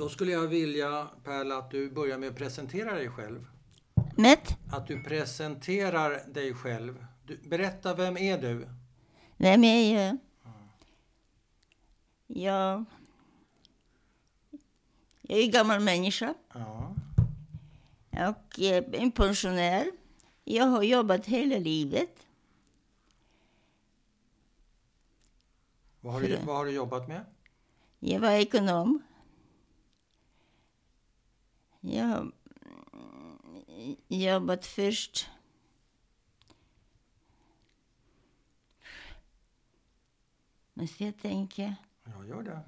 Då skulle jag vilja, Perla, att du börjar med att presentera dig själv. Met, Att du presenterar dig själv. Du, berätta, vem är du? vem är jag? Jag, jag är gammal människa Ja. och jag är en pensionär. Jag har jobbat hela livet. Vad, har du, vad har du jobbat med? Jag var ekonom. Jag har jobbat först Måste jag tänka. Ja, gör det.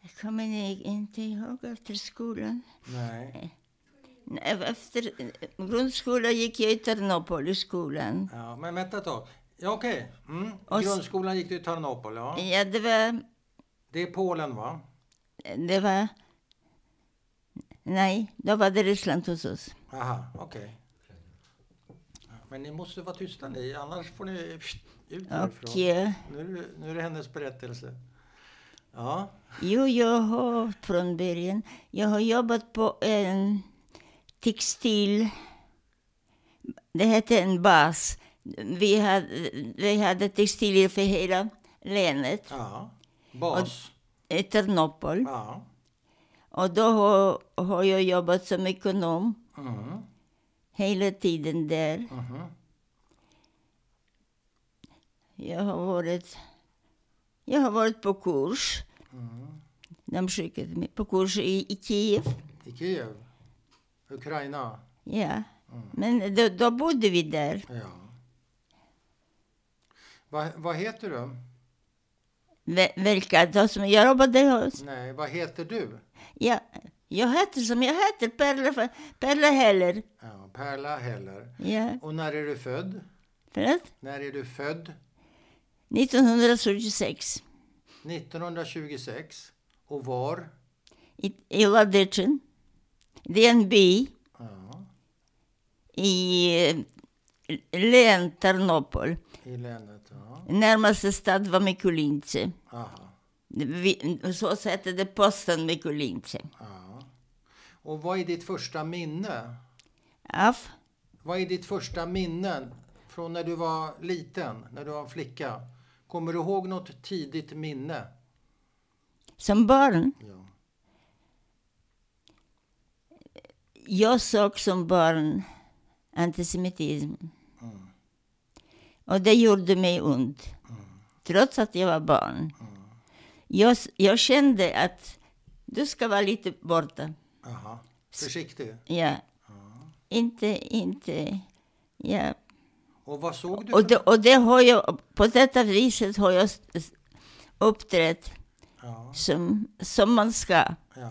Jag kommer inte ihåg efter skolan. Nej. Efter grundskolan gick jag i Ternopolisskolan. Ja, men vänta ett tag. Ja, okej. Mm. Och s- Grundskolan gick du i Tarnopol, ja. Ja, det var... Det är Polen, va? Det var... Nej, då var det Ryssland hos oss. Aha, okej. Ja, Men ni måste vara tysta ni, annars får ni ut härifrån. eh, Nu, nu är det hennes berättelse. Ja, jo, jag har från början... Jag har jobbat på en textil... Det hette en bas. Vi hade, vi hade textilier för hela länet, ja. Bas. i Ternopol. Ja. Och då har, har jag jobbat som ekonom Mm. hela tiden där. Mhm. Jag har varit, jag har varit på kurs. Mm. De skickade mig på kurs i, i Kiev. I Kiev. Ukraina. Ja. Men då, då bodde vi där. Ja. Va, vad heter du? Vilka då som jag jobbade hos. Nej, vad heter du? Ja, jag heter som jag heter, Perla, Perla Heller. Ja, Perla Heller. Ja, Och när är du född? förlåt? När är du född? 1976. 1926. Och var? I, i Ladichin. Det är en by Ja, i län Ternopol. i länet. Närmaste stad var Mikulince. Vi, så hette posten Mikulince. Och vad är ditt första minne? Av? Vad är ditt första minne från när du var liten, när du var flicka? Kommer du ihåg något tidigt minne? Som barn. Ja. Jag såg som barn antisemitism. Och det gjorde mig ont. Trots att jag var barn. Jag, jag kände att du ska vara lite borta. Aha. Försiktig. Ja. Inte, inte... Ja. Och vad såg du? Och det, och det har jag, på detta viset har jag uppträtt Ja, som, som man ska. ja.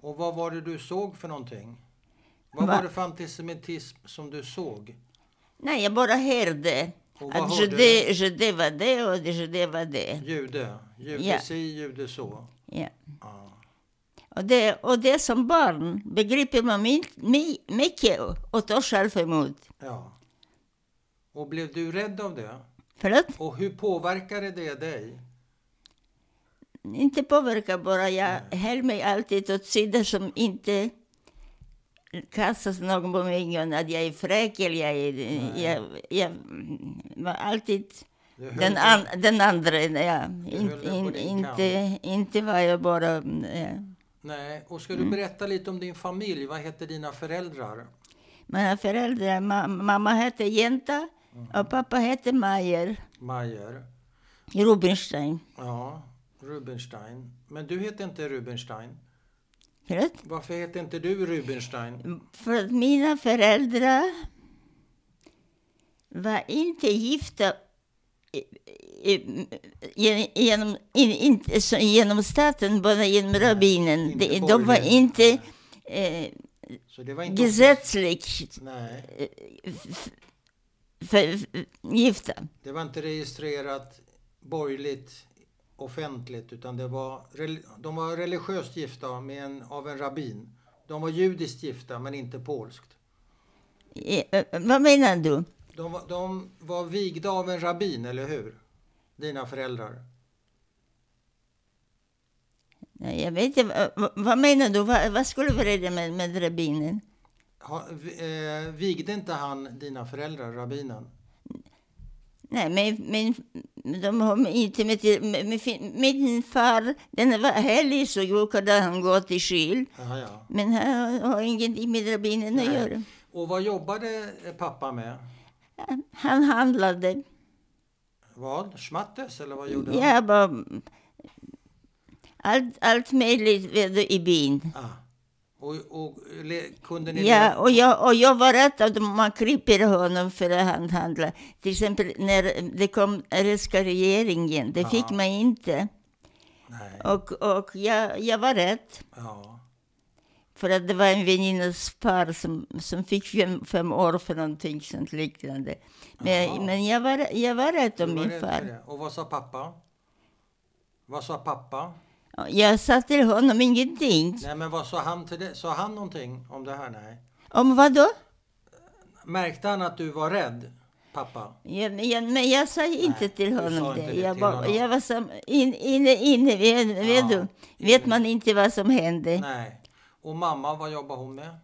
Och vad var det du såg för någonting? Vad Va? var det för antisemitism som du såg? Nej, jag bara hörde Och att jude, jude var det och jude var det. Jude. Jude Ja. si, jude så. Ja. Ja. Och, det, och det som barn begriper man my, my, mycket och tar själv emot. ja. Och blev du rädd av det? Förlåt? Och hur påverkade det dig? Inte påverka bara, jag höll mig alltid åt sidan som inte kastas någon på mig att jag är fräck eller jag är... Jag, jag var alltid den, an, den andra. Ja. in, din inte, inte var jag bara... Ja. Nej, och ska du Mm. berätta lite om din familj? Vad heter dina föräldrar? Mina föräldrar, ma, mamma hette Jenta och pappa hette Mayer Mayer. Rubinstein. Ja, Rubinstein. Men du heter inte Rubinstein. Förlåt? Varför heter inte du Rubinstein? För att mina föräldrar var inte gifta genom, in, inte genom staten, bara genom rabbinen. De, de var inte eh, Så det var inte... gifta. det var inte registrerat borgerligt offentligt utan det var, de var religiöst gifta med en, av en rabbin. De var judiskt gifta men inte polskt. Eh, eh, vad menar du? De, de var vigda av en rabbin, eller hur? Dina föräldrar. Nej, Jag vet inte, vad- menar du? Vad, vad skulle du reda med, med rabbinen? Ha, eh, vigde inte han dina föräldrar, rabbinen? Nej, men, men de har inte med, med, med, min far, den var helig så brukade han gå till skil. Ja, ja. Men han har ingenting med rabbinen att göra. Och vad jobbade pappa med? Han handlade. Vad? Schmattes, eller vad gjorde han? Jag var allt, allt möjligt i byn. Ah. Och, och kunde ni... Ja, och jag, och jag var rädd att man kryper honom för att han handlade. Till exempel när det kom ryska regeringen, det fick Ja. man inte. Nej. Och, och jag, jag var rädd. Ja. För att det var en väninnas par som, som fick fem, fem år för någonting sånt liknande. Men, Jaha. men jag, var, jag var rädd om min far. Och vad sa pappa? Vad sa pappa? Jag sa till honom ingenting. Nej, men vad sa han till det? Sa han någonting om det här? Nej. Om vad då? Märkte han att du var rädd, pappa? Ja, men, jag, men jag sa inte Nej, till honom sa det. inte det jag, var, honom. jag var som in, inne, inne, vet, vet Ja, du, vet man inte vad som hände. Nej. Och mamma, vad jobbar hon med?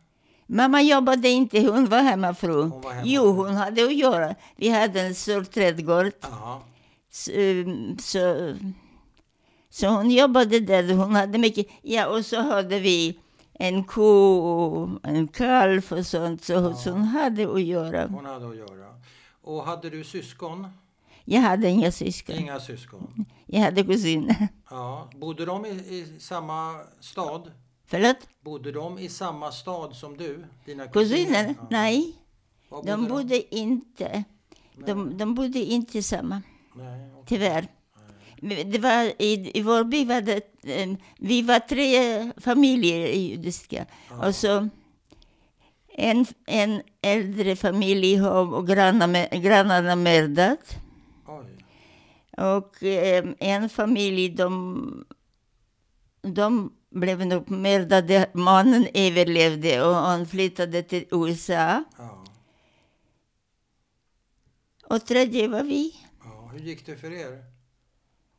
Mamma jobbade inte, hon var hemmafru. Hon var hemmafru. Jo, hon hade att göra. Vi hade en stor trädgård. Så, um, så, så hon jobbade där. Hon hade mycket. Ja, och så hade vi en ko, en kalv och sånt. Så, så hon hade att göra. Hon hade att göra. Och hade du syskon? Jag hade inga syskon. Inga syskon. Jag hade kusiner. Ja. Bodde de i, i samma stad? Förlåt? Bodde de i samma stad som du? Dina Kusiner? Ja. Nej, Var de bodde inte. De, de bodde inte samma, Nej, okej. tyvärr. Det var, i, I vår by var det, eh, vi var tre familjer judiska. Och så en, en äldre familj har och grannar, grannarna mördat. Och eh, en familj, de, de blev nog mördade. Mannen överlevde och han flyttade till USA. Ja. Och tredje var vi. ja. Hur gick det för er?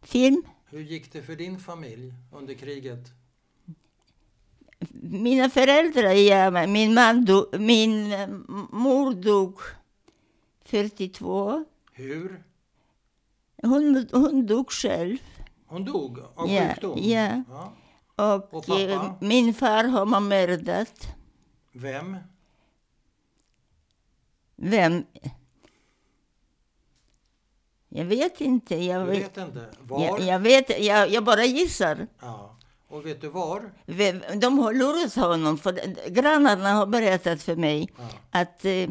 Film. Hur gick det för din familj under kriget? Mina föräldrar, ja, min man dog, min eh, mor dog 42. Hur? Hon, hon dog själv. Hon dog av Ja, sjukdom? ja. ja. Och, Och eh, min far har man mördat. Vem? Vem? Jag vet inte. Jag vet, vet inte. Var? jag, jag, vet, jag, jag bara gissar. Ja. Och vet du var? De har lurat honom. För grannarna har berättat för mig Ja. att eh,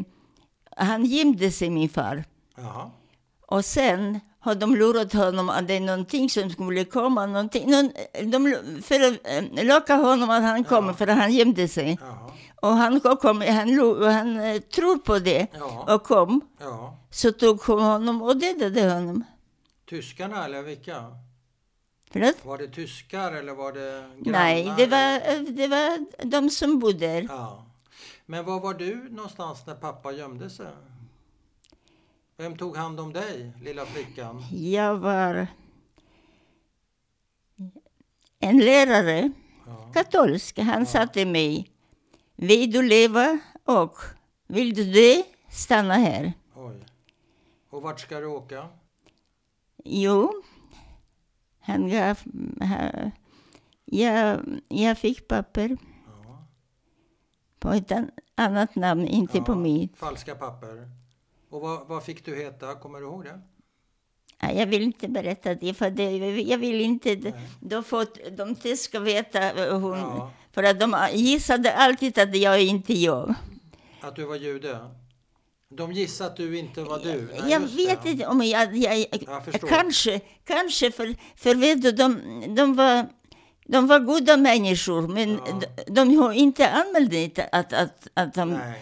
han gömde sig, min far. Jaha. Och sen har de lurat honom att det är någonting som skulle komma. Någonting, någon, de för att eh, locka honom att han kommer, för att han gömde sig. Jaha. Och han, kom, han, lo- han eh, tror på det Ja. och kom. Ja. Så tog hon honom och dödade honom. Tyskarna eller vilka? Förlåt? Var det tyskar eller var det grannar? Nej, det var, eh, det var de som bodde där. Ja. Men var var du någonstans när pappa gömde sig? Vem tog hand om dig, lilla flickan? Jag var en lärare, Ja. katolsk. Han sa till mig, vill du leva och vill du dö, stanna här. Oj. Och vart ska du åka? Jo, han gav... ha- Jag, jag fick papper Ja. på ett an- annat namn, inte på Ja, mitt. Falska papper. Och vad, vad fick du heta? Kommer du ihåg det? Ja, Jag vill inte berätta det, för det, jag vill inte... Då får de inte ska veta eh, hon... Ja. För att de gissade alltid att jag inte jag. Att du var jude? De gissade att du inte var du? Nej, jag vet det. inte om jag... jag, Jag förstår. kanske, kanske för, för vet du, de, de, var, de var goda människor, men Ja. de, de har inte anmält att, att, att de... Nej.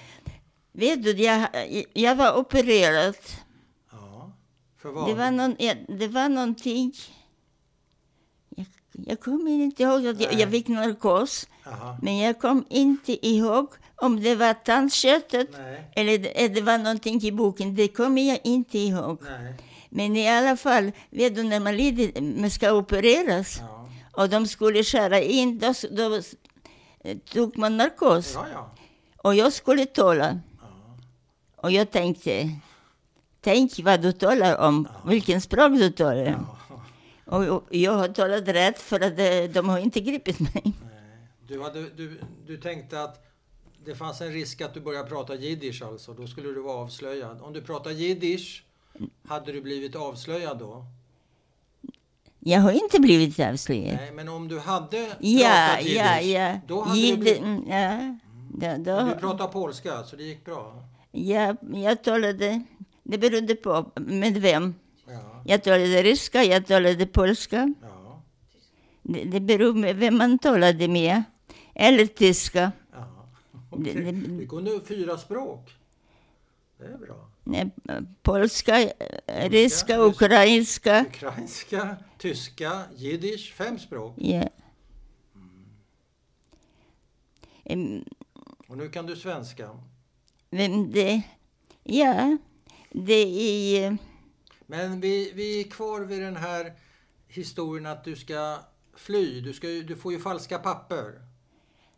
Vet du, jag, jag var opererad. Ja. För vad? Det var, någon, det var någonting... Jag, jag kommer inte ihåg att jag, jag fick narkos. Jaha. Men jag kom inte ihåg om det var tandköttet Nej. eller det, det var någonting i boken. Det kommer jag inte ihåg. Nej. Men i alla fall, vet du när man, lider, man ska opereras Ja. och de skulle skära in, då, då eh, tog man narkos. Ja, ja. Och jag skulle tala. ja. Och jag tänkte, tänk vad du talar om, vilken språk du talar om. ja. Och jag har talat rätt för att de, de har inte gripit mig. Nej. Du, hade, du, du tänkte att det fanns en risk att du började prata jiddisch alltså. Då skulle du vara avslöjad. Om du pratar jiddisch, hade du blivit avslöjad då? Jag har inte blivit avslöjad. Nej, men om du hade Ja, pratat jiddisch, ja, ja. då hade Jid- du blivit... mm, ja. Då, Du då, pratar polska, så det gick bra? jag, jag talade, det berodde på med vem. Ja. Jag talade ryska, jag talade polska. Ja. Det, det beror med vem man talade med. Eller tyska. ja. Okej. Det- det- kunde fyra språk. Det är bra. Polska, ryska, ukrainska. Ukrainska, tyska, jiddisch, fem språk. Ja. Em, Och nu kan du svenska. Vem det... Ja, det är... Men vi, vi är kvar vid den här historien att du ska fly. Du, ska, du får ju falska papper.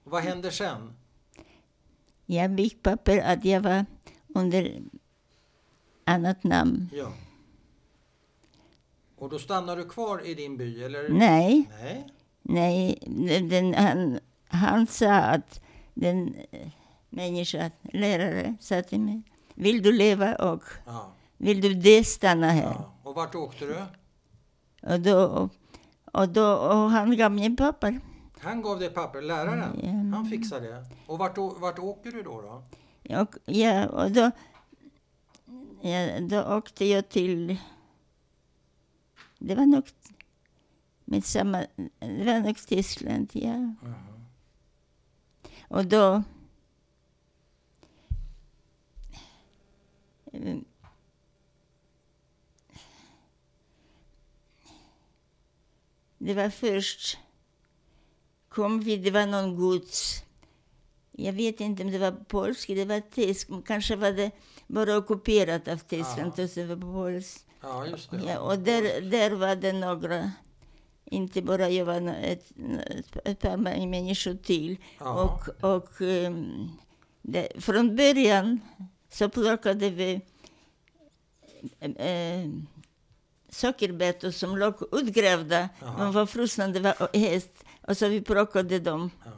Vad händer sen? Jag fick papper att jag var under annat namn. Ja. Och då stannar du kvar i din by, eller? Nej, Nej. nej. Den, han, han sa att den eh, människan, lärare, sa till mig, vill du leva och Ja. vill du det stanna här? ja. Och vart åkte du? Och, då, och, då, och han gav mig papper. Han gav dig papper, läraren. Ja. Han fixade det. Och vart, vart åker du då? då? Ja, och då, ja, då åkte jag till... Det var nog med samma... Det var nog Tyskland, ja. Och då... Det var först... Kom vi, det var någon gods. Jag vet inte om det var polsk, det var tysk. Kanske var det bara ockuperat av Tyskland och så var polskt. Ja, just det. Ja, och där, där var det några, inte bara jag, var ett, ett, par människor till. Ja. Och, och ehm, det, från början så plockade vi äh, sockerbetor som låg utgrävda. Jaha. De var frusna, det var häst. Och så vi plockade dem. Ja.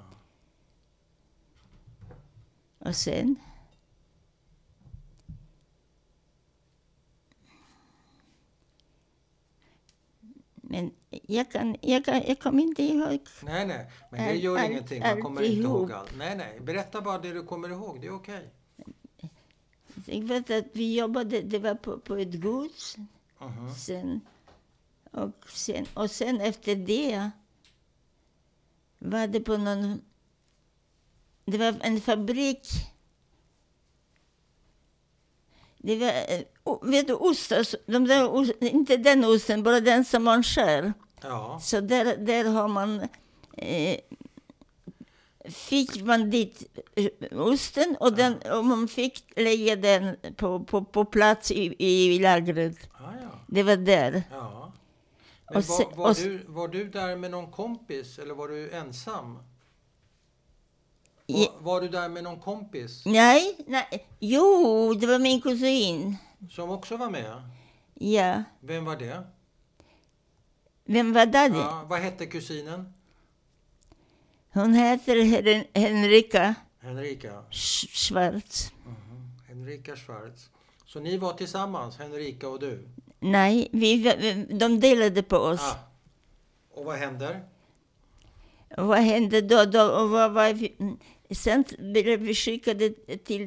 Och sen... Men jag, kan, jag, kan, jag kommer inte ihåg. Nej, nej. Men det gör all- ingenting. Man kommer inte alltihop. ihåg allt. Nej, nej. Berätta bara det du kommer ihåg. Det är okej. Jag vet att vi jobbade, det var på, på ett gods. Mhm. Sen, och, sen, och sen efter det var det på någon... Det var en fabrik. Det var, eh, vet du, ostar, så- de där, ost, inte den osten, bara den som man skär. Ja. Så där, där har man... Eh, fick man dit eh, osten och, den, och man fick lägga den på, på, på plats i, i lagret. Ja, ja. Det var där. ja. Men var, var, och- du, var du där med någon kompis eller var du ensam? Var, var du där med någon kompis Nej, nej. Jo, det var min kusin. som också var med? Ja. Vem var det? Vem var det? Ja, vad hette kusinen? Hon heter Hen- Henrika Henrika. Sch- Schwarz. Mhm. Henrika Schwarz. Så ni var tillsammans, Henrika och du? Nej, vi, de delade på oss. Ah. Och vad händer? Och Vad hände då? då och vad vi, mm, sen blev vi skickade till...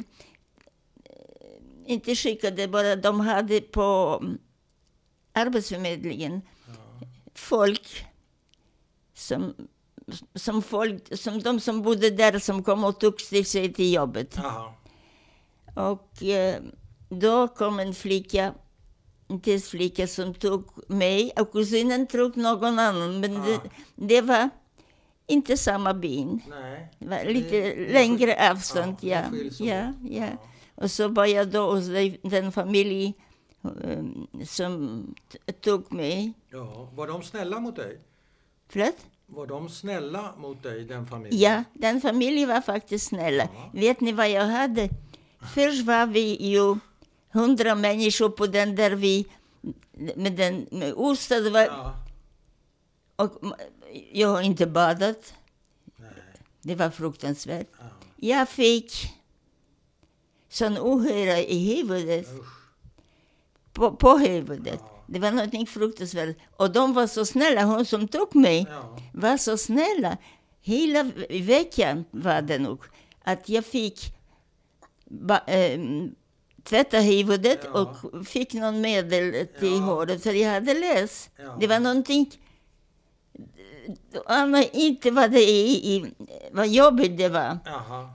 eh, Inte skickade, bara de hade på mm, Arbetsförmedlingen folk som, som, folk, som de som bodde där som kom och tog sig till jobbet. Jaha. Och eh, då kom en flicka, tysk flicka som tog mig och kusinen tog någon annan. Men det, Ah. det var inte samma byn. Nej. Det var lite ni längre skil- avstånd, ni ja. Ja, ja. Och så var jag då hos de- den familj eh, som tog mig. Ja. Var de snälla mot dig? Förlåt? Var de snälla mot dig, den familjen? Ja, den familjen var faktiskt snälla. Vet ni vad jag hade? Först var vi ju hundra människor på den där vi med den med Orstad var, Ja. och jag har inte badat. Nej. Det var fruktansvärt. Ja. Jag fick sån ohyra i huvudet. Usch. På, på huvudet. Ja. Det var någonting fruktansvärt. Och de var så snälla, hon som tog mig var så snälla. Hela ve- veckan var det nog. Att jag fick ba, ähm, tvätta huvudet Ja. och fick någon medel till Ja. håret. För jag hade läst. Ja. Det var någonting... Anna, inte vad det i, i, vad jobbigt det var.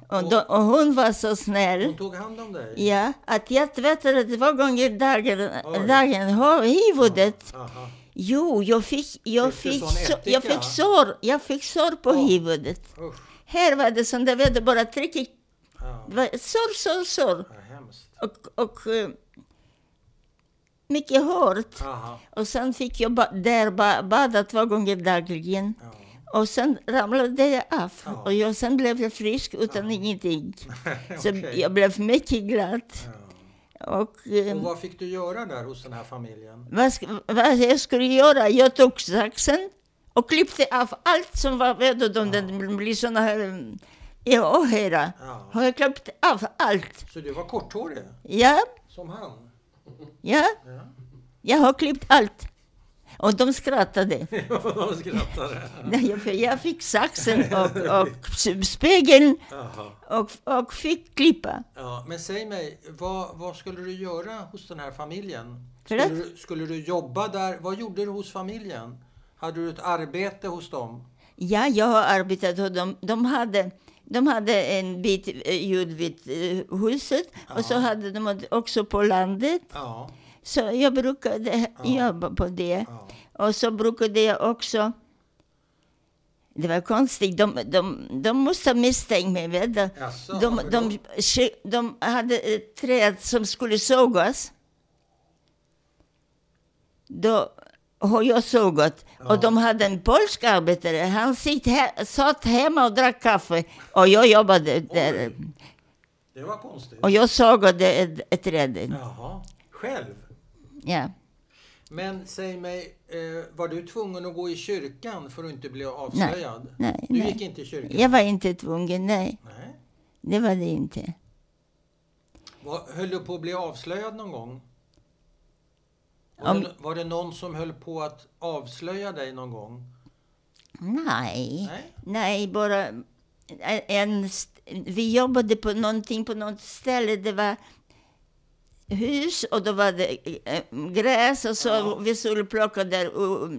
Och, då, och hon var så hon snäll. tog hand om dig? Ja, att jag tvättade två gånger dagen, Oj. dagen huvudet. Jaha. Jo, jag fick, jag Fick du så, jag fick sår. Jag fick sår på Ja. huvudet. Usch. Här var det som var, det bara tryckte. Ja. Det var sår, sår, sår. Ja. Och, och eh, mycket hårt. Jaha. Och sen fick jag ba, där ba, bada två gånger dagligen. Ja. Och sen ramlade jag av. Ja. Och jag, sen blev jag frisk utan ingenting. Så Okej. jag blev mycket glad. Ja. Och, eh, Och vad fick du göra där hos den här familjen? vad, vad jag skulle göra? Jag tog saxen och klippte av allt som var vet du, det blir såna här mm, ja, åhöra. Ja. Har jag klippt av allt? Så du var korthårig? Ja, Som han? ja, Ja. jag har klippt allt. Och de skrattade. De skrattade. Nej, för jag fick saxen och, och spegeln och, och fick klippa. Ja, men säg mig, vad, vad skulle du göra hos den här familjen? Skulle du, skulle du jobba där? Vad gjorde du hos familjen? Hade du ett arbete hos dem? Ja, jag har arbetat och de, de hade de hade en bit eh, jord vid eh, huset och så Ja. hade de också på landet. Ja. Så jag brukade Ja. jobba på det. ja. Och så brukade jag också... Det var konstigt. De, de, de måste ha misstänkt mig. Vet du? Jaså, De, de, då? de hade ett träd som skulle sågas. Då har jag sågat. Ja. Och de hade en polsk arbetare. Han sitt he, satt hemma och drack kaffe. Och jag jobbade där. Oj. Det var konstigt. Och jag sågade ett, ett träd. Jaha. Själv? Ja. Men säg mig, eh, var du tvungen att gå i kyrkan för att inte bli avslöjad? Nej, Du nej. gick inte i kyrkan? Jag var inte tvungen, nej. Nej. Det var det inte. Var, höll du på att bli avslöjad någon gång? Var, det, var det någon som höll på att avslöja dig någon gång? Nej. Nej? Nej, bara en, vi jobbade på någonting på något ställe. Det var hus och då var det eh, gräs och så Ja. vi skulle plocka där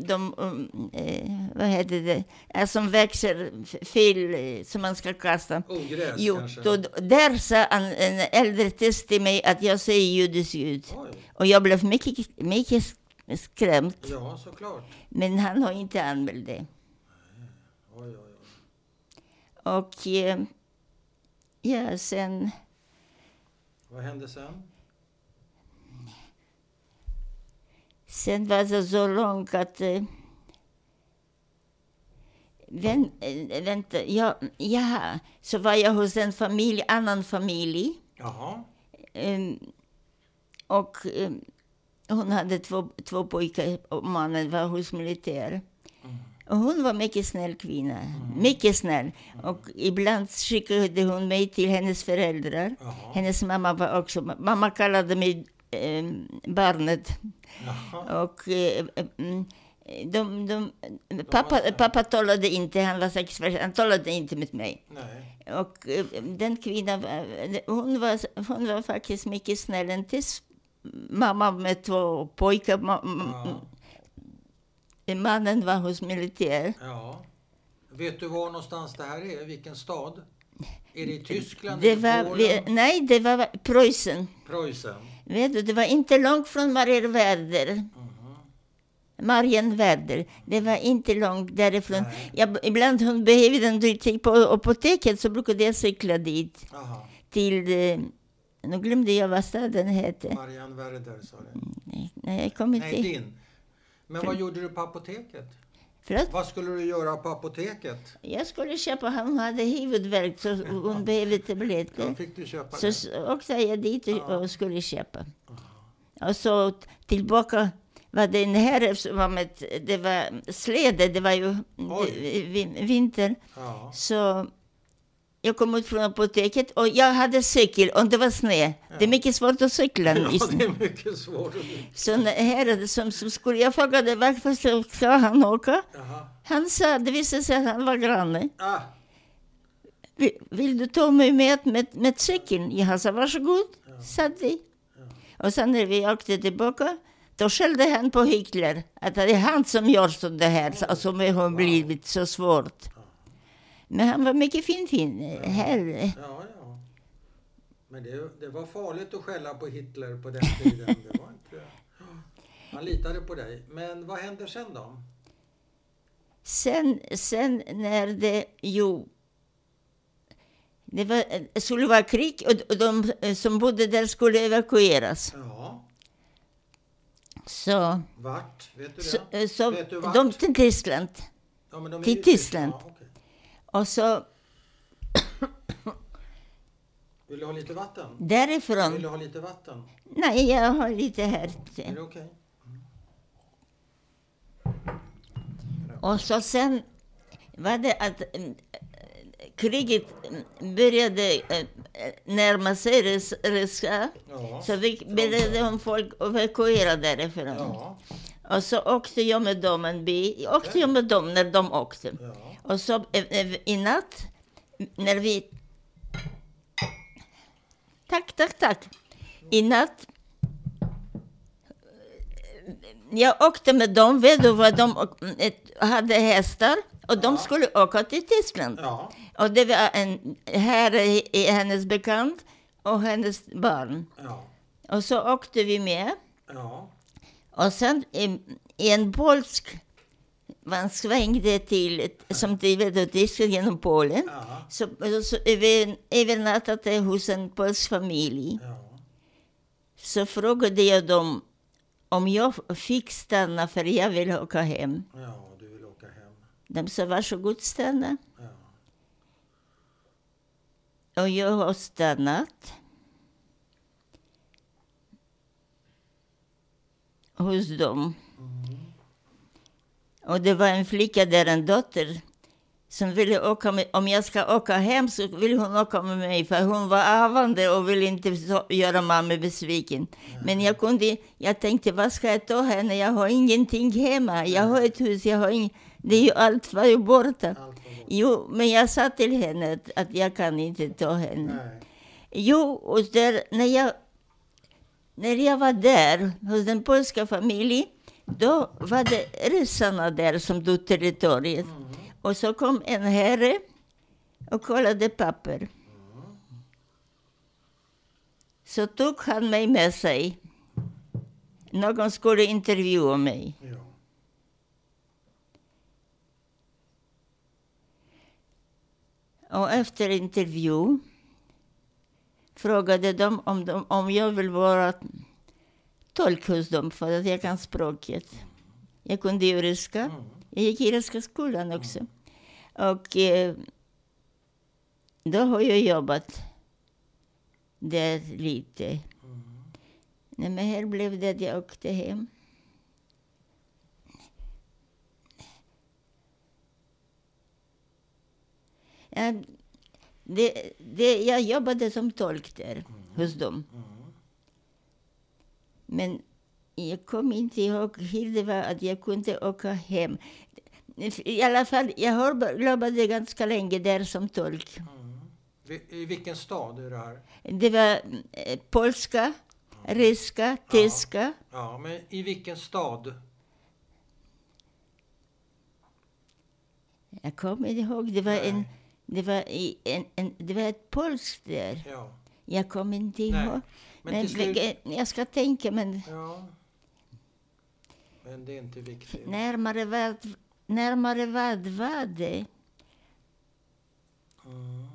de, um, eh, vad heter det, eh, som växer fel eh, som man ska kasta. Ogräs Jo, kanske? då, där sa en, en äldre test till mig att jag ser judisk ut. Oj. Och jag blev mycket, mycket skrämd. Ja, såklart. Men han har inte anmält det. Oj, oj. Och eh, ja, sen... Vad hände sen? Sen var det så långt att... Eh, eh, vänta, ja, ja, så var jag hos en familj, annan familj. Jaha. Ehm, och ehm, hon hade två, två pojkar och mannen var hos militär. Och hon var mycket snäll kvinna. Mycket snäll. Och ibland skickade hon mig till hennes föräldrar. Jaha. Hennes mamma var också... Mamma kallade mig ehm, barnet. Jaha. Och eh, mm, de, de, pappa, pappa talade inte, han var sex han talade inte med mig. Nej. Och eh, den kvinnan, var- hon var, hon var faktiskt mycket snäll. En tills mamma med två pojkar, ma, Ja. mannen var hos militär. ja. Vet du var någonstans det här är? Vilken stad? Är det i Tyskland? Det var, Polen? nej, det var Preussen. Preussen? Vet du, det var inte långt från Marievärder. Mhm. Marienwerder. Det var inte långt därifrån. Nej. Jag, ibland hon behövde en dryg på apoteket så brukade jag cykla dit. Aha. Till, eh, nu glömde jag vad staden hette. Marianne Werder sa det. Nej, nej, jag Nej, inte... din. Men vad gjorde du på apoteket? Förlåt? Vad skulle du göra på apoteket? Jag skulle köpa, han hade huvudvärk så hon behövde tabletter. fick du köpa Så det. åkte jag dit och, Ja. och skulle köpa. Och så tillbaka var det en herre som var med, det var släde, det var ju Oj. vi- vinter. Ja. Så jag kom ut från apoteket och jag hade cykel och det var snö. Det är mycket svårt att cykla ja, det är mycket svårt. Så herren som, som skulle, jag frågade varför så ska han åka? Jaha. Han sa, det visade sig att han var granne. Ah, Vill, vill du ta mig med, med, med cykeln? Jag sa varsågod, satt vi. Och sen när vi åkte tillbaka, då skällde han på Hitler. Att det är han som gör så det här, så, som har blivit så svårt. Men han var mycket fin, fin herre. ja, ja. Men det, det var farligt att skälla på Hitler på den tiden. Det var inte... Han litade på dig. Men vad hände sen då? Sen, sen när det jo, det var, det skulle vara krig och de eh, som bodde där skulle evakueras. Ja, Så, vart? Vet du så, det? eh, så Vet du vart? de till Tyskland. ja, de till Tyskland. Ja. Och så Vill du ha lite vatten? därifrån, Vill du ha lite vatten? nej jag har lite här. Är det okej? Och så sen var det att mm, kriget mm, började eh, närma sig Rys- ryska. Ja. Så vi började om folk evakuera därifrån. Ja. Och så åkte jag med dem en bil. Åkte jag med dem när de åkte. ja. Och så eh, eh, i natt, när vi... Tack, tack, tack. I natt... Jag åkte med dem, vet du vad de hade hästar och de skulle åka till Tyskland. Ja. Och det var en herre, i- hennes bekant och hennes barn. Ja. Och så åkte vi med. Ja. Och sen i, i en polsk, man svängde till, som du, Tyskland genom Polen. Ja. Så, så över, övernattade hos en polsk familj. Ja. Så frågade jag dem om jag fick stanna för jag vill åka hem. Ja, du vill åka hem. De sa varsågod stanna. Ja. Och jag har stannat. Hos dem. Och det var en flicka där, en dotter, som ville åka med, om jag ska åka hem så vill hon åka med mig för hon var avande och ville inte så, göra mamma besviken. Men jag kunde, jag tänkte vad ska jag ta henne? Jag har ingenting hemma. Jag har ett hus, jag har ing, det är ju allt var ju borta. Allt var. Jo, men jag sa till henne att, att jag kan inte ta henne. Nej. Jo, och där, när, jag, när jag var där hos den polska familjen, då var det ryssarna där som tog territoriet. Och så kom en herre och kollade papper. Så tog han mig med sig. Någon skulle intervjua mig. Ja. Och efter intervju frågade de om, de om jag vill vara tolk hos dem för att jag kan språket. Jag kunde ju ryska. Jag gick i ryska skolan också. Och eh, då har jag jobbat där lite. Mm. Nej, men här blev det att jag åkte hem. Ja, det, det, jag jobbade som tolk där hos dem. Mm. Men jag kommer inte ihåg hur det var att jag kunde åka hem. I alla fall, jag jobbade ganska länge där som tolk. Mm. I vilken stad är det här? Det var eh, polska, ryska, tyska. Ja, men i vilken stad? Jag kommer inte ihåg, det var, en, Nej. det var, i en, en, det var ett polskt där. Ja. Jag kommer inte Nej, ihåg. men Men, slut- jag ska tänka, men ja. Men det är inte viktigt. Närmare vad, närmare vad var det? Mm.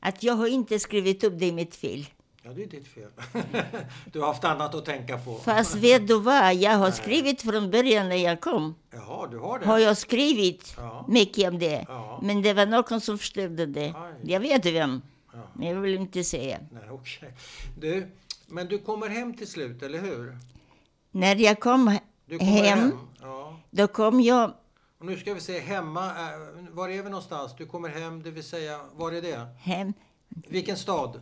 Att jag har inte skrivit upp det i mitt fel. Ja, det är ditt fel. du har haft annat att tänka på. Fast vet du vad? Jag har Nej. skrivit från början när jag kom. Jaha, du har det? Har jag skrivit Ja. mycket om det. Ja. Men det var någon som förstörde det. Aj. Jag vet vem. Ja. Men jag vill inte säga. Nej, okej. Du, men du kommer hem till slut, eller hur? När jag kom kommer hem, Ja. då kom jag Och nu ska vi se, hemma, eh, var är vi någonstans? Du kommer hem, det vill säga, var är det? hem. Vilken stad?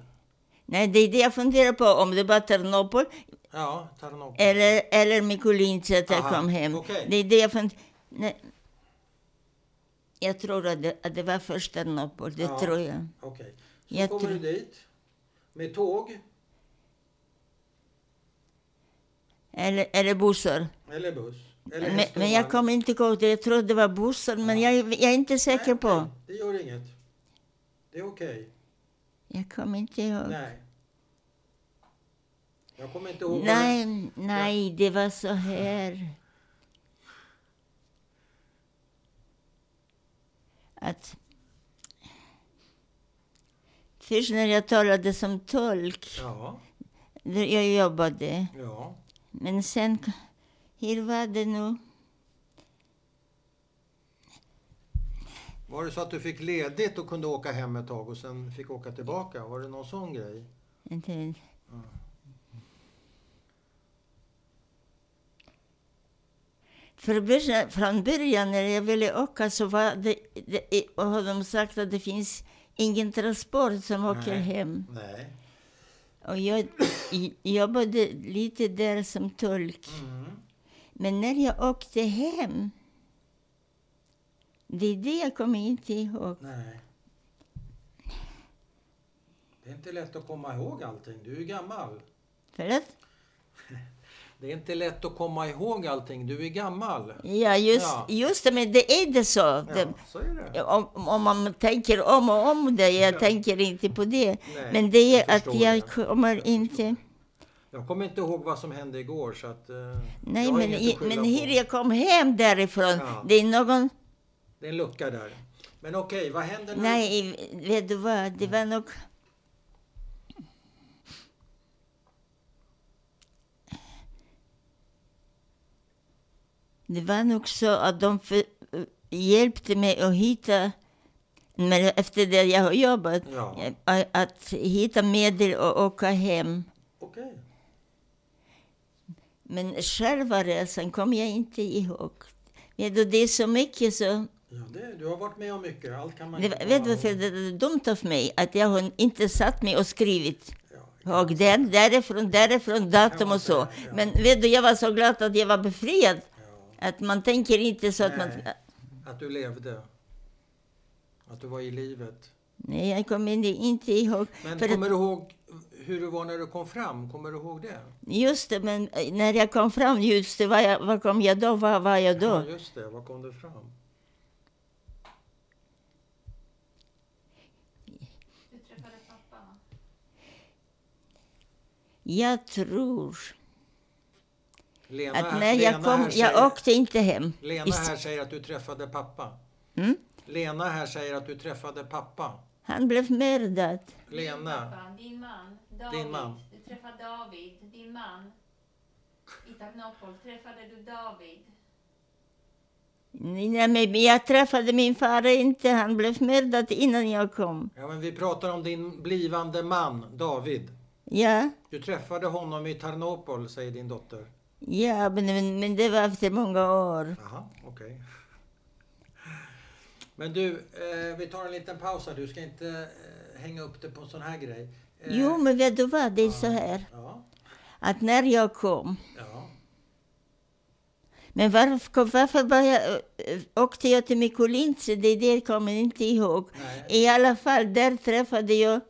Nej, det är det jag funderar på. Om det var Ternopol Ja, Tarnopol. eller, eller Mikulince att jag kom hem. okej. Det är det jag funderar Nej. Jag tror att det, att det var först Ternopol. Det Ja. tror jag. Okej. Så Jag kommer du dit med tåg Eller, eller bussar. eller buss. Eller Men, men jag kommer inte ihåg det. Jag tror det var bussar, men jag, jag är inte säker Nej, på. okej, Det gör inget. Det är okej. Jag kommer inte ihåg. Nej. Jag kommer inte ihåg. Nej, nej, det var så här. Att först när jag talade som tolk, Ja, jag jobbade. ja. Men sen, hur var det nu? Var det så att du fick ledigt och kunde åka hem ett tag och sen fick åka tillbaka? Var det någon sån grej? Inte, För början, från början när jag ville åka så var det, det, och har de sagt att det finns ingen transport som åker Nej. hem. Nej. Och jag jobbade lite där som tolk. Mm. Men när jag åkte hem, det är det jag kommer inte ihåg. Nej. Det är inte lätt att komma ihåg allting. Du är gammal. För att, Det är inte lätt att komma ihåg allting. Du är gammal. ja, just, Ja. just det, men det är det så. Ja, Det, så är det. om, om man tänker om och om det, jag Ja. tänker inte på det. Nej, men det är jag att jag det. kommer inte... Jag kommer inte ihåg vad som hände igår så att... eh, Nej, men, i, men hur jag kom hem därifrån, det är någon... Det är en lucka där. Men okej, vad händer nu? Nej, vet du vad, det var nog... Det var nog så att de för, hjälpte mig att hitta, men efter det jag har jobbat, Ja. eh, att hitta medel och åka hem. Okej. Men själva resan kommer jag inte ihåg. Vet det är så mycket så... Ja, det, du har varit med om mycket. Allt kan man Det, vet du varför det är dumt av mig? Att jag inte satt mig och skrivit. Ja, Och den, därifrån, därifrån, datum och så. Men vet du, jag var så glad att jag var befriad. Att man tänker inte så att man... Nej. Att du levde. Att du var i livet. Nej, jag kommer inte- ihåg. Men För kommer att, du ihåg hur det var när du kom fram? Kommer du ihåg det? just det, men eh, när jag kom fram, just det, var, jag, var kom jag då? Var var jag då? Ja, just det. Var kom du fram? Du träffade pappa? Jag tror Lena, att här- när jag kom, säger, jag åkte inte hem. Lena här säger att du träffade pappa. Mm? Lena här säger att du träffade pappa. Han blev mördad. Lena. pappa, din man, David. Din man. Du träffade David, din man. I Tarnopol träffade du David. Nej, men jag träffade min far inte. Han blev mördad innan jag kom. Ja, men vi pratar om din blivande man, David. Ja, Du träffade honom i Tarnopol, säger din dotter. Ja men, men, men det var efter många år. Jaha, okej. Men du, eh, vi tar en liten paus här. Du ska inte eh, hänga upp det på en sån här grej. Eh, Jo, men vet du vad? Det är så här Ja, att när jag kom ja. Men varför, varför jag, äh, åkte jag till Mikulince? Det, det kommer jag inte ihåg. Nej. I alla fall, där träffade jag...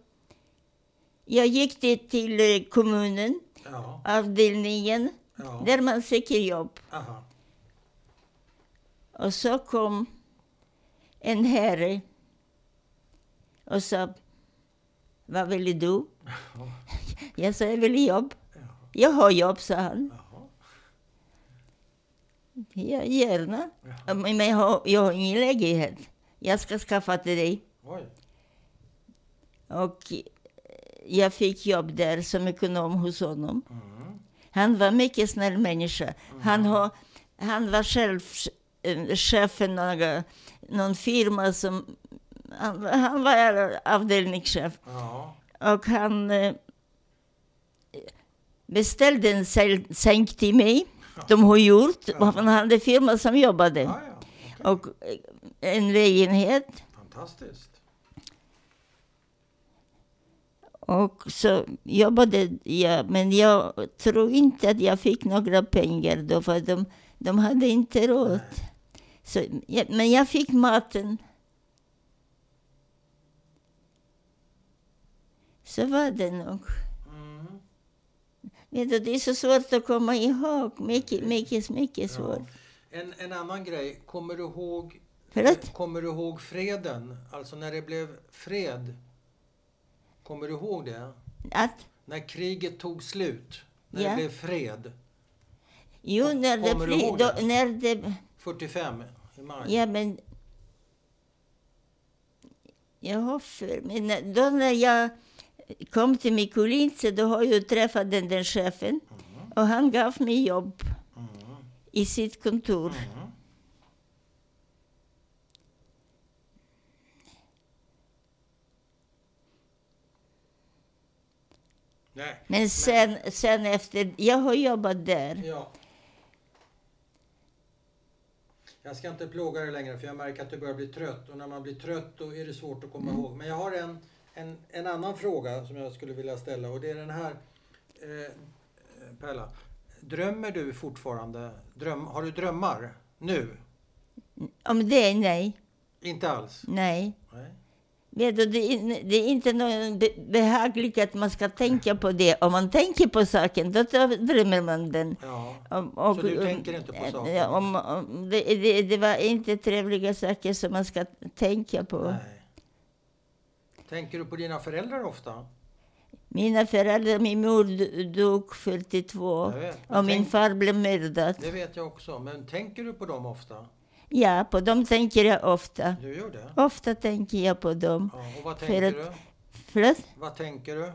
Jag gick till, till eh, kommunen, Ja, avdelningen, ja. där man söker jobb. Aha. Och så kom en herre och sa, vad vill du? Jag sa, jag vill jobb. Ja. Jag har jobb, sa han. Ja, gärna. Men jag har, jag har ingen lägenhet. Jag ska skaffa till dig. Oj. Och jag fick jobb där som ekonom hos honom. Mm. Han var mycket snäll människa. Han, har, han var själv eh, chef för några, någon firma som... Han, han var avdelningschef. Ja. Och han eh, beställde en säng till mig. De har gjort. Ja. Han hade firma som jobbade. Ja, ja. Okej. Och eh, en lägenhet. Fantastiskt. Och så jobbade jag, men jag tror inte att jag fick några pengar då, för de, de hade inte råd. Så, men jag fick maten. Så var det nog. Mm. Vet du, det är så svårt att komma ihåg. Mycket, mycket, mycket svårt. Ja. En, en annan grej. Kommer du ihåg Förlåt? Kommer du ihåg freden? Alltså när det blev fred? Kommer du ihåg det? Att, När kriget tog slut? När Ja. det blev fred? jo, när det, ihåg då, när det 45 i maj? Ja, men... Jag har för men när- då när jag kom till Mikulince, då har jag träffat den där chefen. Och han gav mig jobb Mm. i sitt kontor. Mm. Nej. Men sen, sen efter, jag har jobbat där. Ja. Jag ska inte plåga dig längre för jag märker att du börjar bli trött och när man blir trött då är det svårt att komma ihåg. Men jag har en, en, en annan fråga som jag skulle vilja ställa och det är den här. Eh, Pella, drömmer du fortfarande? Dröm, har du drömmar nu? Om det, nej. Inte alls? Nej. Nej. Du, det, är, det är inte behagligt att man ska tänka på det. Om man tänker på saken, då drömmer man den. Ja. Om- och- Så du tänker inte på eh, saken? ja, Om, om, det, det, det var inte trevliga saker som man ska tänka på. Nej. Tänker du på dina föräldrar ofta? Mina föräldrar, min mor dog 42 Jag vet. och min Tänk- far blev mördad. Det vet jag också. Men tänker du på dem ofta? Ja, på dem tänker jag ofta. Du gör det? Ofta tänker jag på dem. Ja. Och vad För tänker att- du? Förlåt? Vad tänker du?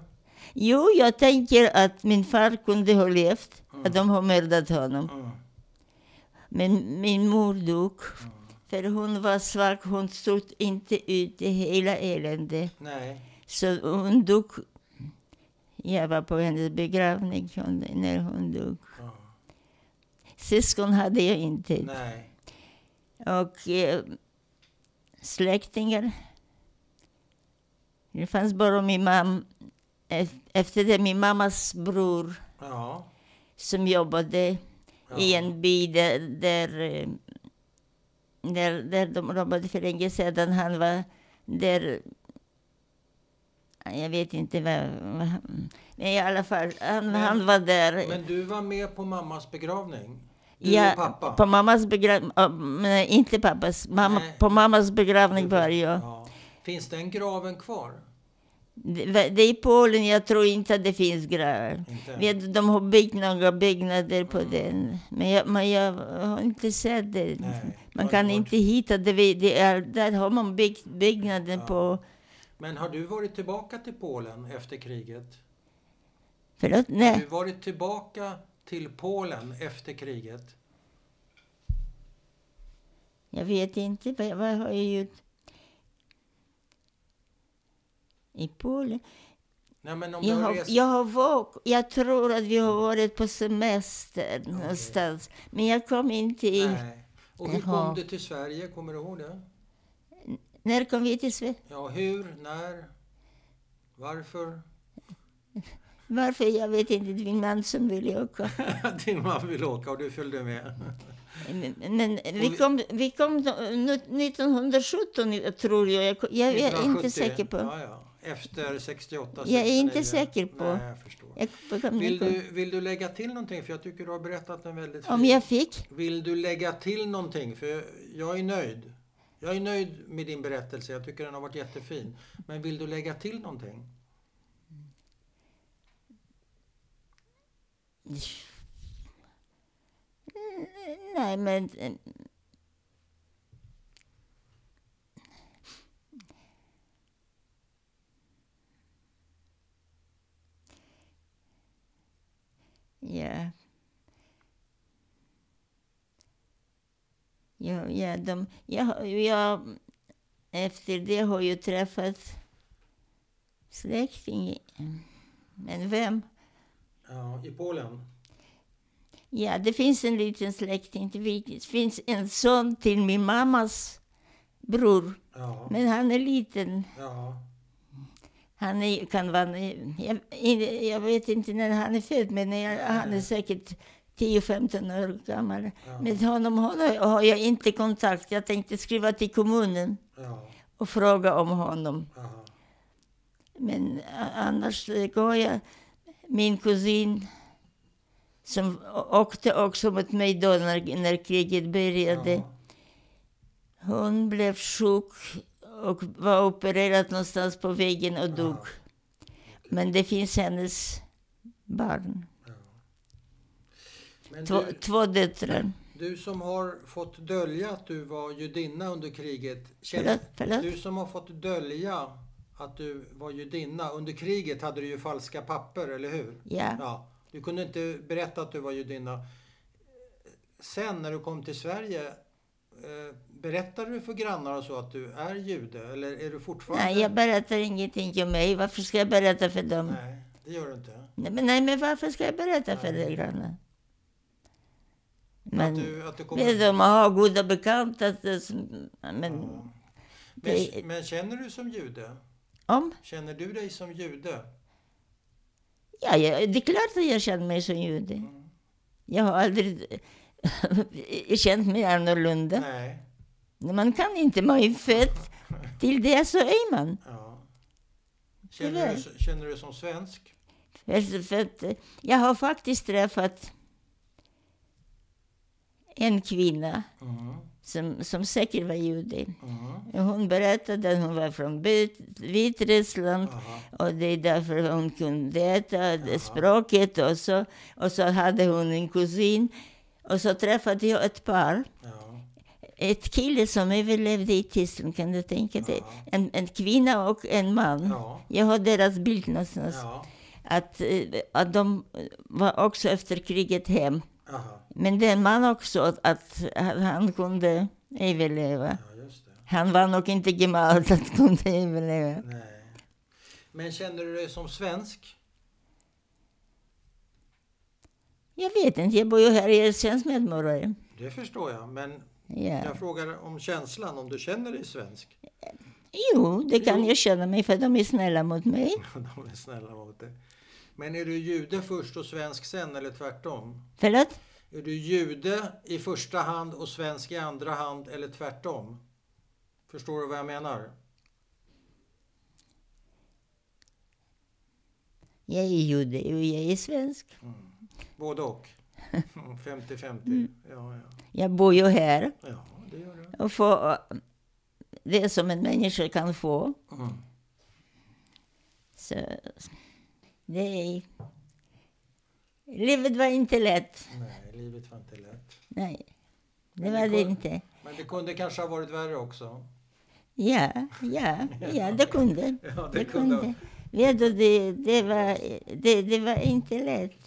Jo, jag tänker att min far kunde ha levt, att de har mördat honom. Mm. Men min mor dog. För hon var svag, hon stod inte ut i hela eländet. Nej. Så hon dog. Jag var på hennes begravning hon- när hon dog. Ja. Syskon hade jag inte. Nej. Och eh, släktingar. Det fanns bara min mamma. Efter det min mammas bror Ja. som jobbade ja. i en by där, där, eh, där, där de jobbade för länge sedan. Han var där... Jag vet inte vad... men i alla fall, han, han var där. Men du var med på mammas begravning? Du ja, och pappa? På mammas begravning, nej, inte pappas. Mamma, Nej. på mammas begravning var jag. Ja. Finns den graven kvar? Det, det är i Polen, jag tror inte att det finns gravar. Vet, de har byggt några byggnader på Mm. den. Men jag, men jag har inte sett det. Nej, Man har kan varit- inte hitta det. det är, där har man byggt byggnaden Ja. på... Men har du varit tillbaka till Polen efter kriget? Förlåt? Har Nej. du varit tillbaka till Polen efter kriget? Jag vet inte. Vad, har jag gjort? I Polen? Nej, men om Jag har rest... jag, har våg, jag tror att vi har varit på semester någonstans. Men jag kom inte in. Nej. Och hur Jaha. kom du till Sverige? Kommer du ihåg det? När kom vi till Sverige? Ja, hur? När? Varför? Varför? Jag vet inte. Min man som ville åka. Din man vill åka och du följde med. Men, men vi kom, vi kom nå- 1917, tror jag. Jag, jag är 1970. inte säker på. Ja, ja. Efter 68, Jag är inte 69. säker på. Nej, jag förstår. Jag, Vill du, vill du lägga till någonting? För jag tycker du har berättat en väldigt Om fin- jag fick? Vill du lägga till någonting? För jag är nöjd. Jag är nöjd med din berättelse. Jag tycker den har varit jättefin. Men vill du lägga till någonting? Nej, men... Ja. Ja, ja, de, jag, jag, efter det har jag träffat släkting. Men vem? Ja, I Polen? Ja, det finns en liten släkting. Det finns en son till min mammas bror. Ja. Men han är liten. ja. Han är, kan vara... Jag, jag vet inte när han är född, men jag, han är säkert 10-15 år gammal. Ja. Med honom har, har jag inte kontakt. Jag tänkte skriva till kommunen ja. och fråga om honom. Aha. Men annars eh, går jag... Min kusin som åkte också mot mig då när, när kriget började. Ja. Hon blev sjuk och var opererad någonstans på vägen och dog. Men det finns hennes barn. Men Två, du, två döttrar. du som har fått dölja att du var judinna under kriget. Förlåt? Känner, Förlåt? du som har fått dölja att du var judinna. Under kriget hade du ju falska papper, eller hur? Ja. Ja. Du kunde inte berätta att du var judinna. Sen när du kom till Sverige, eh, berättade du för grannar och så att du är jude? Eller är du fortfarande... Nej, jag berättar ingenting om mig. Varför ska jag berätta för dem? Nej, det gör du inte. Nej, men, nej, men varför ska jag berätta för Nej. dig, grannar? att Men du, att du kommer... vet de har goda bekanta. som- Men Men, det- men känner du som jude? Om? Känner du dig som jude? Ja, ja, det är klart att jag känner mig som jude. Mm. Jag har aldrig känt mig annorlunda. Nej. Man kan inte, man är född till det så är man. Ja. Känner, du, känner du dig som svensk? För, för att, jag har faktiskt träffat en kvinna Mm. Som, som säkert var jude. Mm. Hon berättade att hon var från Vit- Vitryssland Aha. och det är därför hon kunde äta det språket. Och så, och så hade hon en kusin. Och så träffade jag ett par. Ett kille som överlevde i Tyskland, kan du tänka dig? En, en kvinna och en man. Ja. Jag har deras bild någonstans. Att, eh, att de var också efter kriget hem. Aha. Men den man också, att, att han kunde överleva. Ja. Han var nog inte gammal att kunde överleva. Nej. Men känner du dig som svensk? Jag vet inte, jag bor ju här, jag är svensk medborgare. Det förstår jag. Men Ja. jag frågar om känslan, om du känner dig svensk? Jo, det kan Jo. jag känna mig för de är snälla mot mig. De är snälla mot dig. Men är du jude först och svensk sen eller tvärtom? Förlåt? Är du jude i första hand och svensk i andra hand eller tvärtom? Förstår du vad jag menar? Jag är jude och jag är svensk. Både och? 50-50? Ja, ja. Jag bor ju här ja, det gör du. och får det som en människa kan få. Mm. Så det är... Livet var inte lätt. Nej, livet var inte lätt. Nej, det Men var det det kom- inte. Men det kunde kanske ha varit värre också. Ja, ja, ja, det kunde. Ja, Det kunde. Vet du, det, det, var, det, det var inte lätt.